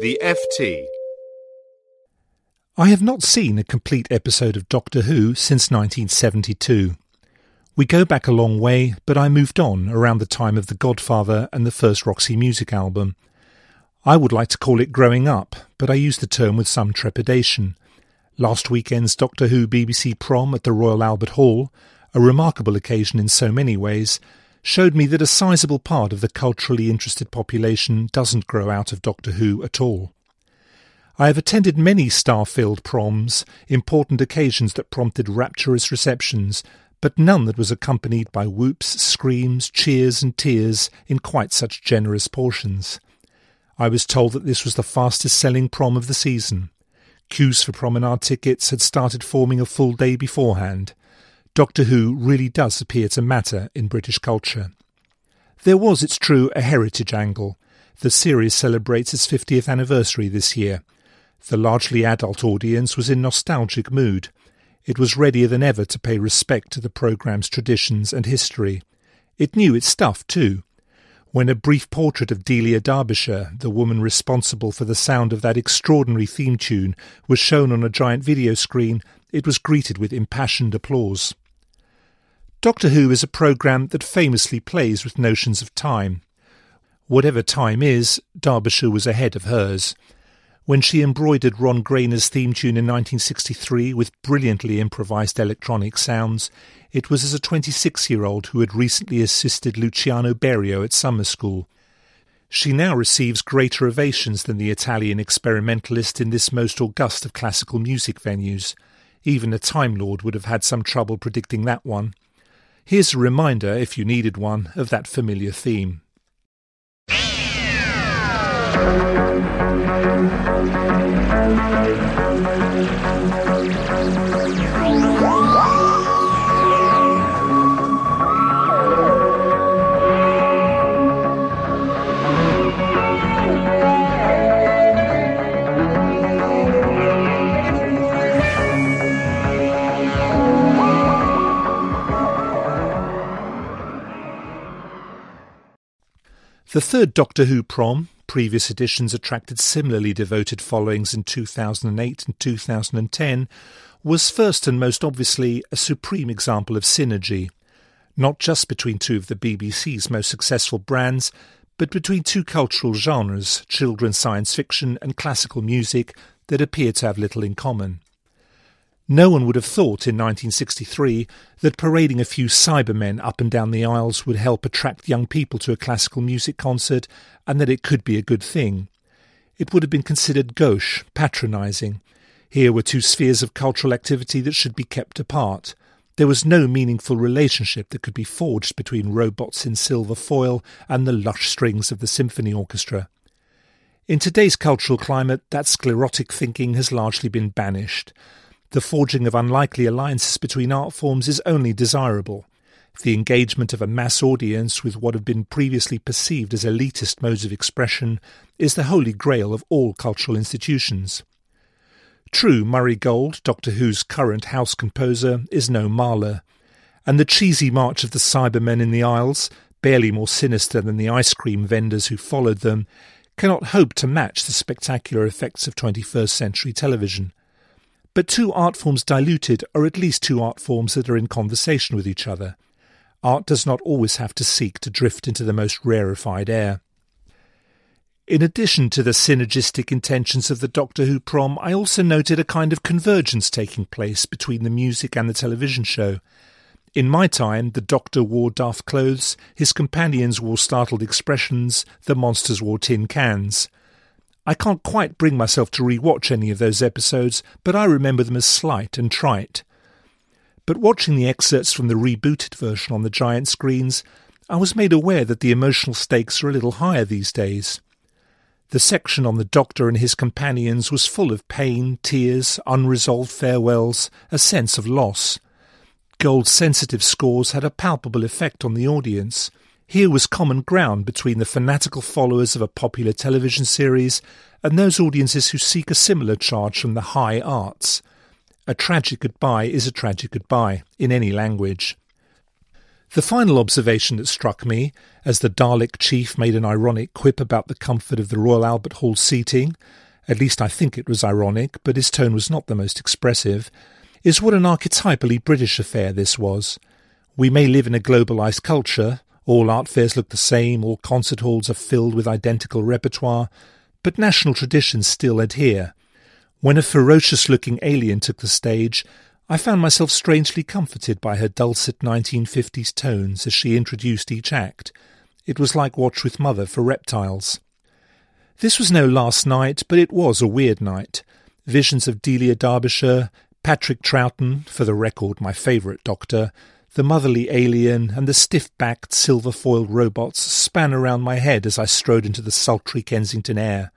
The FT. I have not seen a complete episode of Doctor Who since 1972. We go back a long way, but I moved on around the time of The Godfather and the first Roxy Music album – I would like to call it growing up, but I use the term with some trepidation. Last weekend's Doctor Who BBC prom at the Royal Albert Hall, a remarkable occasion in so many ways, showed me that a sizable part of the culturally interested population doesn't grow out of Doctor Who at all. I have attended many star-filled proms, important occasions that prompted rapturous receptions, but none that was accompanied by whoops, screams, cheers and tears in quite such generous portions. I was told that this was the fastest selling prom of the season. Queues for promenade tickets had started forming a full day beforehand. Doctor Who really does appear to matter in British culture. There was, it's true, a heritage angle. The series celebrates its 50th anniversary this year. The largely adult audience was in nostalgic mood. It was readier than ever to pay respect to the programme's traditions and history. It knew its stuff, too. When a brief portrait of Delia Derbyshire, the woman responsible for the sound of that extraordinary theme tune, was shown on a giant video screen, it was greeted with impassioned applause. Doctor Who is a programme that famously plays with notions of time. Whatever time is, Derbyshire was ahead of hers. When she embroidered Ron Grainer's theme tune in 1963 with brilliantly improvised electronic sounds, it was as a 26 year old who had recently assisted Luciano Berio at summer school. She now receives greater ovations than the Italian experimentalist in this most august of classical music venues. Even a Time Lord would have had some trouble predicting that one. Here's a reminder, if you needed one, of that familiar theme. The third Doctor Who prom, previous editions attracted similarly devoted followings in 2008 and 2010, was first and most obviously a supreme example of synergy, not just between two of the BBC's most successful brands, but between two cultural genres, children's science fiction and classical music, that appear to have little in common. No one would have thought in 1963 that parading a few Cybermen up and down the aisles would help attract young people to a classical music concert and that it could be a good thing. It would have been considered gauche, patronising. Here were two spheres of cultural activity that should be kept apart. There was no meaningful relationship that could be forged between robots in silver foil and the lush strings of the symphony orchestra. In today's cultural climate, that sclerotic thinking has largely been banished. The forging of unlikely alliances between art forms is only desirable. The engagement of a mass audience with what have been previously perceived as elitist modes of expression is the holy grail of all cultural institutions. True, Murray Gold, Doctor Who's current house composer, is no Mahler, and the cheesy march of the Cybermen in the aisles, barely more sinister than the ice cream vendors who followed them, cannot hope to match the spectacular effects of 21st century television. But two art forms diluted are at least two art forms that are in conversation with each other. Art does not always have to seek to drift into the most rarefied air. In addition to the synergistic intentions of the Doctor Who prom, I also noted a kind of convergence taking place between the music and the television show. In my time, the Doctor wore daft clothes, his companions wore startled expressions, the monsters wore tin cans. I can't quite bring myself to re-watch any of those episodes, but I remember them as slight and trite. But watching the excerpts from the rebooted version on the giant screens, I was made aware that the emotional stakes are a little higher these days. The section on the Doctor and his companions was full of pain, tears, unresolved farewells, a sense of loss. Gold's sensitive scores had a palpable effect on the audience. Here was common ground between the fanatical followers of a popular television series and those audiences who seek a similar charge from the high arts. A tragic goodbye is a tragic goodbye, in any language. The final observation that struck me, as the Dalek chief made an ironic quip about the comfort of the Royal Albert Hall seating, at least I think it was ironic, but his tone was not the most expressive, is what an archetypally British affair this was. We may live in a globalised culture, all art fairs look the same, all concert halls are filled with identical repertoire, but national traditions still adhere. When a ferocious looking alien took the stage, I found myself strangely comforted by her dulcet 1950s tones as she introduced each act. It was like Watch with Mother for reptiles. This was no last night, but it was a weird night. Visions of Delia Derbyshire, Patrick Troughton, for the record my favourite Doctor, the motherly alien, and the stiff-backed, silver-foiled robots span around my head as I strode into the sultry Kensington air.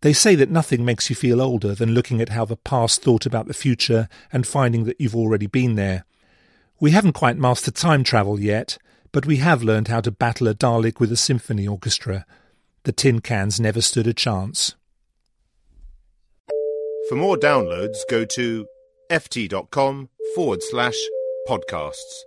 They say that nothing makes you feel older than looking at how the past thought about the future and finding that you've already been there. We haven't quite mastered time travel yet, but we have learned how to battle a Dalek with a symphony orchestra. The tin cans never stood a chance. For more downloads, go to ft.com forward slash podcasts.